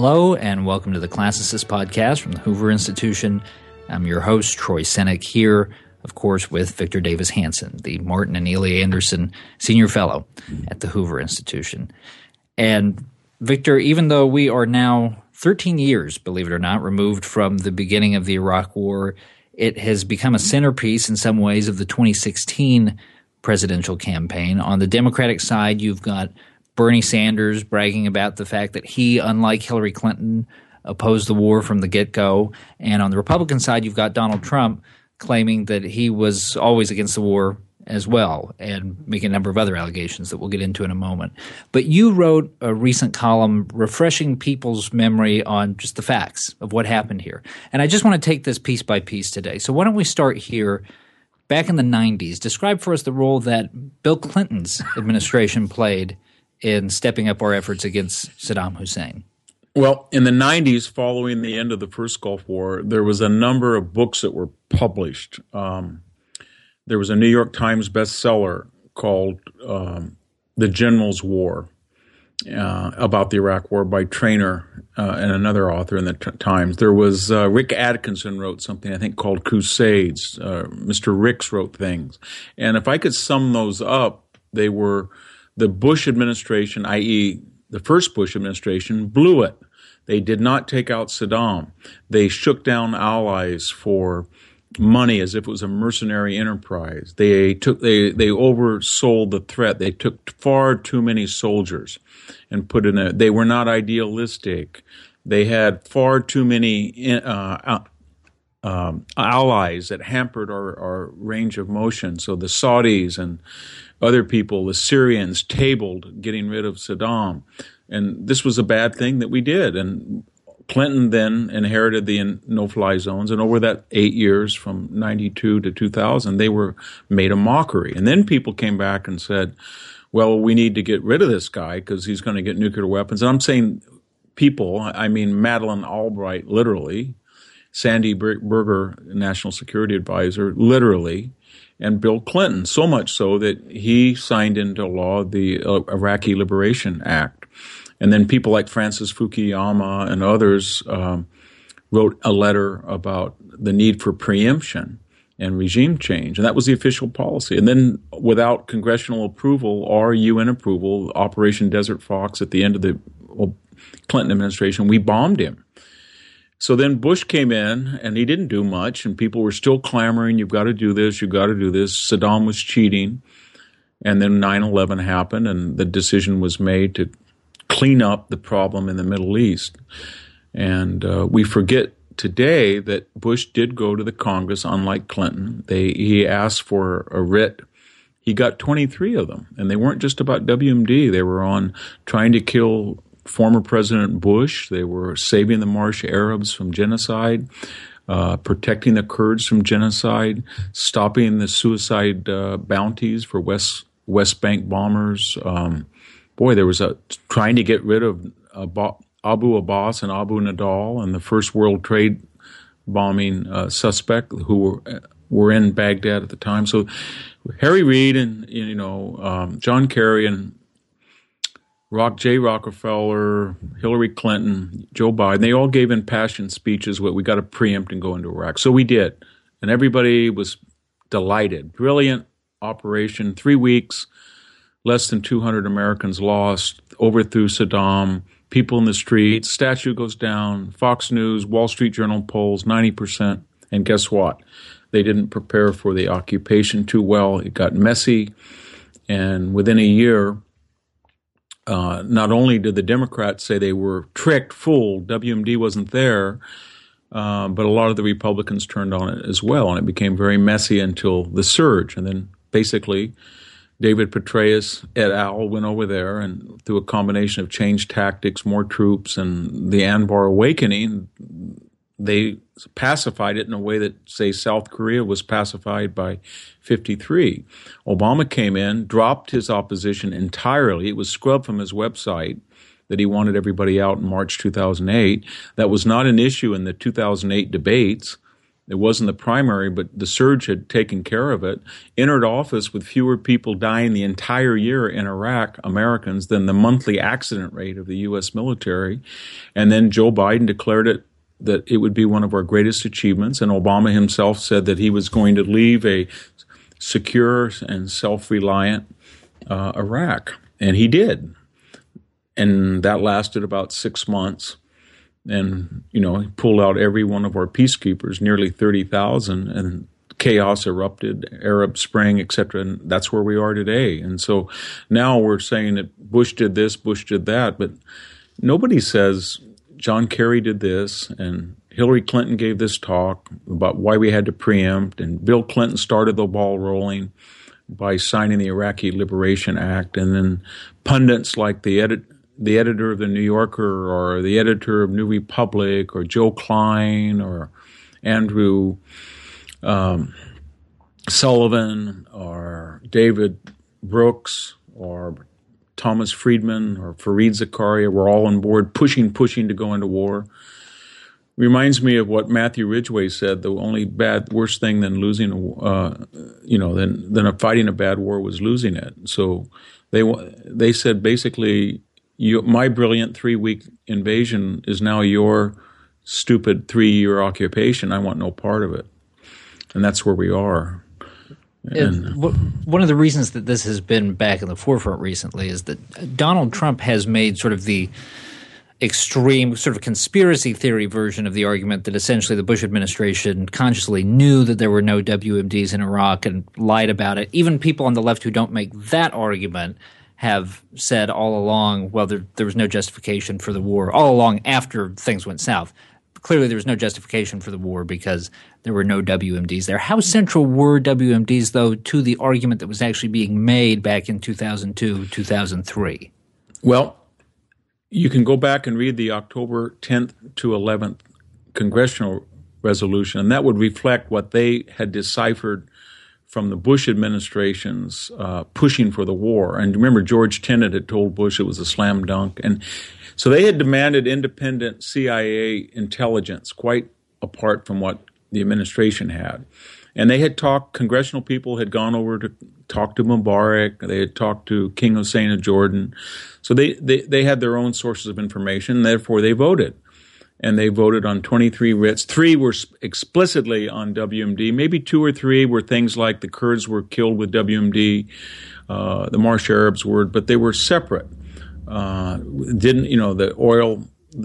Hello, and welcome to the Classicist podcast from the Hoover Institution. I'm your host, Troy Senik, here, of course, with Victor Davis Hanson, the Martin and Illie Anderson Senior Fellow at the Hoover Institution. And Victor, even though we are now 13 years, believe it or not, removed from the beginning of the Iraq War, it has become a centerpiece in some ways of the 2016 presidential campaign. On the Democratic side, you've got Bernie Sanders bragging about the fact that he, unlike Hillary Clinton, opposed the war from the get go. And on the Republican side, you've got Donald Trump claiming that he was always against the war as well and making a number of other allegations that we'll get into in a moment. But you wrote a recent column refreshing people's memory on just the facts of what happened here. And I just want to take this piece by piece today. So why don't we start here? Back in the 90s, describe for us the role that Bill Clinton's administration played in stepping up our efforts against Saddam Hussein? Well, in the 90s, following the end of the first Gulf War, there was a number of books that were published. Um, there was a New York Times bestseller called um, The General's War uh, about the Iraq War by Trainor uh, and another author in the t- Times. There was uh, Rick Atkinson wrote something I think called Crusades. Uh, Mr. Ricks wrote things. And if I could sum those up, they were – the Bush administration, i.e., the first Bush administration, blew it. They did not take out Saddam. They shook down allies for money as if it was a mercenary enterprise. They took they they oversold the threat. They took far too many soldiers and put in a. They were not idealistic. They had far too many uh, um, allies that hampered our, our range of motion. So the Saudis and other people, the Syrians, tabled getting rid of Saddam. And this was a bad thing that we did. And Clinton then inherited the no fly zones. And over that eight years from 92 to 2000, they were made a mockery. And then people came back and said, well, we need to get rid of this guy because he's going to get nuclear weapons. And I'm saying people, I mean Madeleine Albright, literally, Sandy Berger, National Security Advisor, literally, and Bill Clinton, so much so that he signed into law the uh, Iraqi Liberation Act. And then people like Francis Fukuyama and others um, wrote a letter about the need for preemption and regime change. And that was the official policy. And then, without congressional approval or UN approval, Operation Desert Fox at the end of the Clinton administration, we bombed him. So then Bush came in and he didn't do much, and people were still clamoring, you've got to do this, you've got to do this. Saddam was cheating. And then 9 11 happened, and the decision was made to clean up the problem in the Middle East. And uh, we forget today that Bush did go to the Congress, unlike Clinton. They, he asked for a writ. He got 23 of them, and they weren't just about WMD. They were on trying to kill former President Bush. They were saving the Marsh Arabs from genocide, uh, protecting the Kurds from genocide, stopping the suicide uh, bounties for West West Bank bombers. Um, boy, there was a trying to get rid of Abu Abbas and Abu Nidal and the first World Trade bombing uh, suspect who were were in Baghdad at the time. So Harry Reid and you know um, John Kerry and Rock J. Rockefeller, Hillary Clinton, Joe Biden, they all gave impassioned speeches what we got to preempt and go into Iraq. So we did. And everybody was delighted. Brilliant operation. Three weeks, less than 200 Americans lost, overthrew Saddam, people in the streets, statue goes down, Fox News, Wall Street Journal polls 90%. And guess what? They didn't prepare for the occupation too well. It got messy. And within a year, uh, not only did the Democrats say they were tricked, fooled, WMD wasn't there, uh, but a lot of the Republicans turned on it as well, and it became very messy until the surge. And then basically, David Petraeus et al. went over there, and through a combination of change tactics, more troops, and the Anbar awakening, they pacified it in a way that, say, South Korea was pacified by 53. Obama came in, dropped his opposition entirely. It was scrubbed from his website that he wanted everybody out in March 2008. That was not an issue in the 2008 debates. It wasn't the primary, but the surge had taken care of it. Entered office with fewer people dying the entire year in Iraq, Americans, than the monthly accident rate of the U.S. military. And then Joe Biden declared it that it would be one of our greatest achievements. And Obama himself said that he was going to leave a secure and self reliant uh, Iraq. And he did. And that lasted about six months and you know he pulled out every one of our peacekeepers, nearly thirty thousand, and chaos erupted, Arab Spring, etc. And that's where we are today. And so now we're saying that Bush did this, Bush did that, but nobody says John Kerry did this and Hillary Clinton gave this talk about why we had to preempt, and Bill Clinton started the ball rolling by signing the Iraqi Liberation Act, and then pundits like the edit the editor of the New Yorker or the editor of New Republic or Joe Klein or Andrew um, Sullivan or David Brooks or Thomas Friedman or Fareed Zakaria were all on board, pushing, pushing to go into war. Reminds me of what Matthew Ridgway said: the only bad, worse thing than losing, uh, you know, than than fighting a bad war was losing it. So they they said basically you, my brilliant three week invasion is now your stupid three year occupation. I want no part of it. And that's where we are. And, uh, one of the reasons that this has been back in the forefront recently is that Donald Trump has made sort of the extreme sort of conspiracy theory version of the argument that essentially the Bush administration consciously knew that there were no WMDs in Iraq and lied about it. Even people on the left who don't make that argument have said all along, well, there, there was no justification for the war all along after things went south. Clearly, there was no justification for the war because there were no WMDs there. How central were WMDs, though, to the argument that was actually being made back in 2002, 2003? Well, you can go back and read the October 10th to 11th congressional resolution, and that would reflect what they had deciphered from the Bush administration's uh, pushing for the war. And remember, George Tenet had told Bush it was a slam dunk. And so they had demanded independent CIA intelligence, quite apart from what the administration had. And they had talked, congressional people had gone over to talk to Mubarak, they had talked to King Hussein of Jordan. So they, they, they had their own sources of information, therefore they voted and they voted on 23 writs. Three were explicitly on WMD. Maybe two or three were things like the Kurds were killed with WMD, uh, the Marsh Arabs were, but they were separate. Uh, didn't you know the oil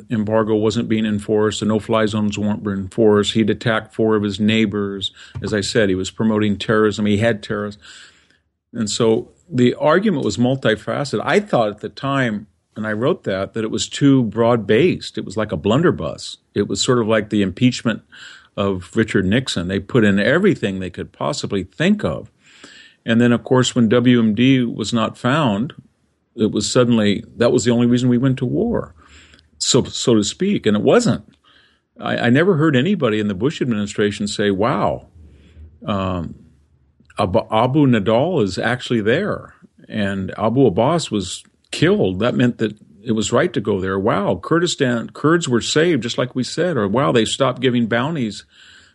embargo wasn't being enforced, the no-fly zones weren't being enforced. He'd attacked four of his neighbors. As I said, he was promoting terrorism. He had terrorists, and so the argument was multifaceted. I thought at the time and I wrote that that it was too broad based. It was like a blunderbuss. It was sort of like the impeachment of Richard Nixon. They put in everything they could possibly think of. And then, of course, when WMD was not found, it was suddenly that was the only reason we went to war, so so to speak. And it wasn't. I, I never heard anybody in the Bush administration say, "Wow, um, Abu Nidal is actually there," and Abu Abbas was killed, that meant that it was right to go there. Wow, Kurdistan Kurds were saved, just like we said, or wow, they stopped giving bounties.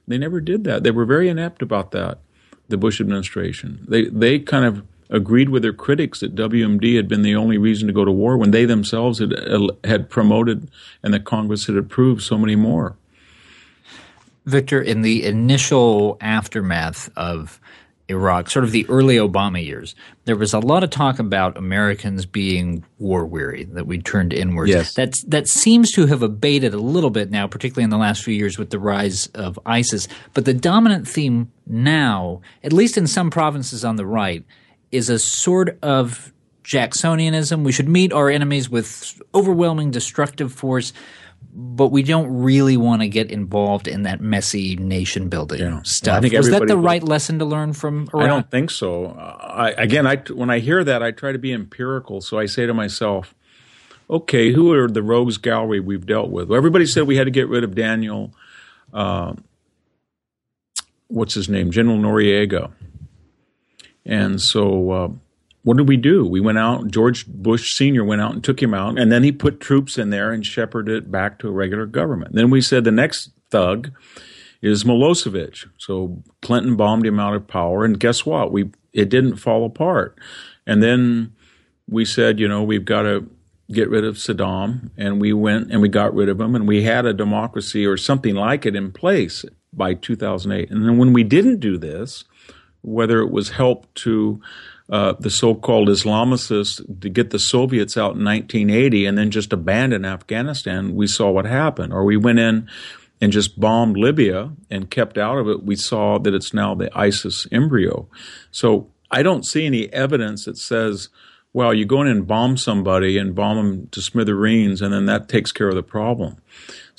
They never did that. They were very inept about that. The Bush administration. They they kind of agreed with their critics that WMD had been the only reason to go to war when they themselves had had promoted and the Congress had approved so many more. Victor, in the initial aftermath of Iraq, sort of the early Obama years, there was a lot of talk about Americans being war weary, that we turned inwards. Yes. That, that seems to have abated a little bit now, particularly in the last few years with the rise of ISIS. But the dominant theme now, at least in some provinces on the right, is a sort of Jacksonianism. We should meet our enemies with overwhelming destructive force but we don't really want to get involved in that messy nation building yeah. stuff. Well, Was that the right lesson to learn from Iraq? I don't think so. I, again, I, when I hear that, I try to be empirical. So I say to myself, okay, who are the rogues gallery we've dealt with? Well, everybody said we had to get rid of Daniel. Uh, what's his name? General Noriega. And so uh, what did we do? We went out, George Bush Sr. went out and took him out, and then he put troops in there and shepherded it back to a regular government. Then we said the next thug is Milosevic. So Clinton bombed him out of power, and guess what? We it didn't fall apart. And then we said, you know, we've got to get rid of Saddam, and we went and we got rid of him, and we had a democracy or something like it in place by 2008. And then when we didn't do this, whether it was help to uh, the so-called Islamicists to get the Soviets out in 1980 and then just abandon Afghanistan, we saw what happened. Or we went in and just bombed Libya and kept out of it. We saw that it's now the ISIS embryo. So I don't see any evidence that says, well, you go in and bomb somebody and bomb them to smithereens, and then that takes care of the problem.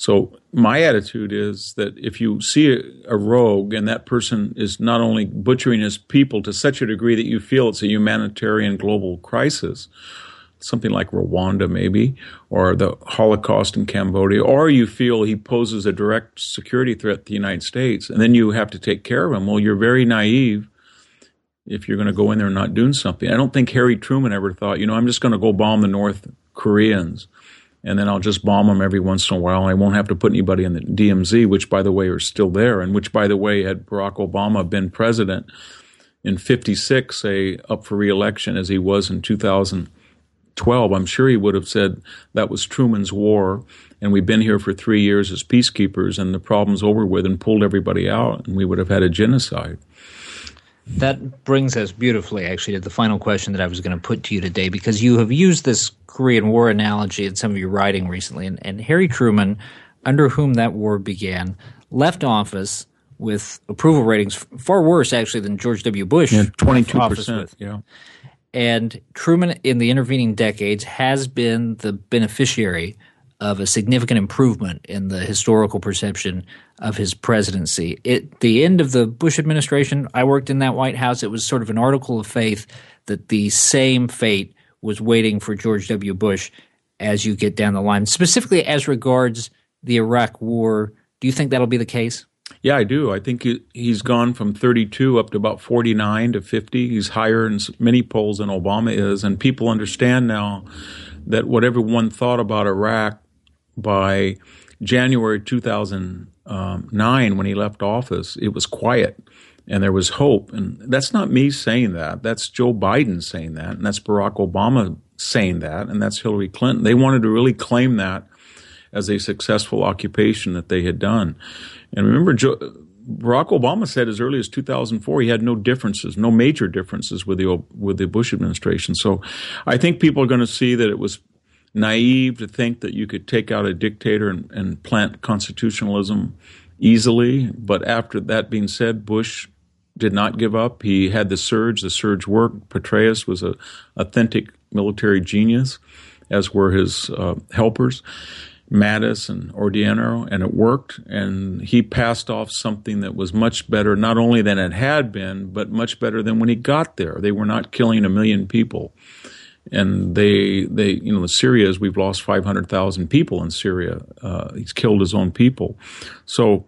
So my attitude is that if you see a, a, rogue and that person is not only butchering his people to such a degree that you feel it's a humanitarian global crisis, something like Rwanda maybe, or the Holocaust in Cambodia, or you feel he poses a direct security threat to the United States, and then you have to take care of him. Well, you're very naive if you're going to go in there and not doing something. I don't think Harry Truman ever thought, you know, I'm just going to go bomb the North Koreans and then I'll just bomb them every once in a while. I won't have to put anybody in the DMZ, which, by the way, are still there, and which, by the way, had Barack Obama been president in 56, say, up for reelection as he was in 2012, I'm sure he would have said that was Truman's war, and we've been here for three years as peacekeepers, and the problem's over with, and pulled everybody out, and we would have had a genocide. That brings us beautifully, actually, to the final question that I was going to put to you today, because you have used this Korean War analogy in some of your writing recently. And, and Harry Truman, under whom that war began, left office with approval ratings far worse, actually, than George W. Bush. Yeah, 22%. Yeah. And Truman, in the intervening decades, has been the beneficiary of a significant improvement in the historical perception of his presidency. At the end of the Bush administration, I worked in that White House. It was sort of an article of faith that the same fate was waiting for George W. Bush as you get down the line, specifically as regards the Iraq War. Do you think that'll be the case? Yeah, I do. I think he's gone from 32 up to about 49 to 50. He's higher in many polls than Obama is, and people understand now that whatever one thought about Iraq by January 2009, when he left office, it was quiet and there was hope. And that's not me saying that. That's Joe Biden saying that. And that's Barack Obama saying that. And that's Hillary Clinton. They wanted to really claim that as a successful occupation that they had done. And remember, Joe, Barack Obama said as early as 2004 he had no differences, no major differences with the with the Bush administration. So I think people are going to see that it was naive to think that you could take out a dictator and, and plant constitutionalism easily. But after that being said, Bush did not give up. He had the surge. The surge worked. Petraeus was a authentic military genius, as were his uh, helpers, Mattis and Odierno, and it worked. And he passed off something that was much better, not only than it had been, but much better than when he got there. They were not killing a million people and they they you know the Syria is we've lost 500,000 people in Syria. Uh, he's killed his own people, so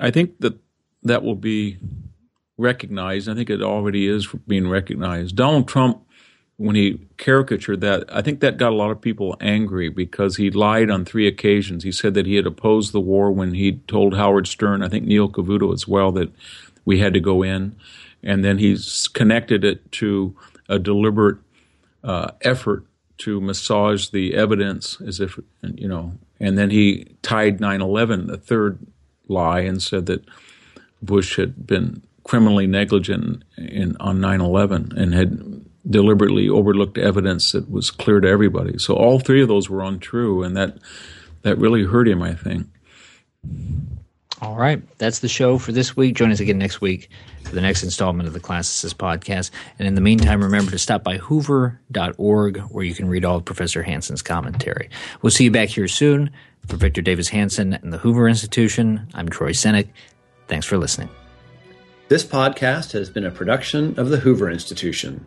I think that that will be recognized. I think it already is being recognized. Donald Trump, when he caricatured that, I think that got a lot of people angry because he lied on three occasions. He said that he had opposed the war when he told Howard Stern, I think Neil Cavuto as well, that we had to go in, and then he's connected it to a deliberate uh, effort to massage the evidence as if, you know, and then he tied 9 11, the third lie, and said that Bush had been criminally negligent in, on 9 11 and had deliberately overlooked evidence that was clear to everybody. So all three of those were untrue, and that, that really hurt him, I think. All right. That's the show for this week. Join us again next week for the next installment of the Classicist podcast. And in the meantime, remember to stop by hoover.org where you can read all of Professor Hanson's commentary. We'll see you back here soon. For Victor Davis Hanson and the Hoover Institution, I'm Troy Senik. Thanks for listening. This podcast has been a production of the Hoover Institution.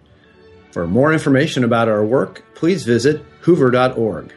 For more information about our work, please visit hoover.org.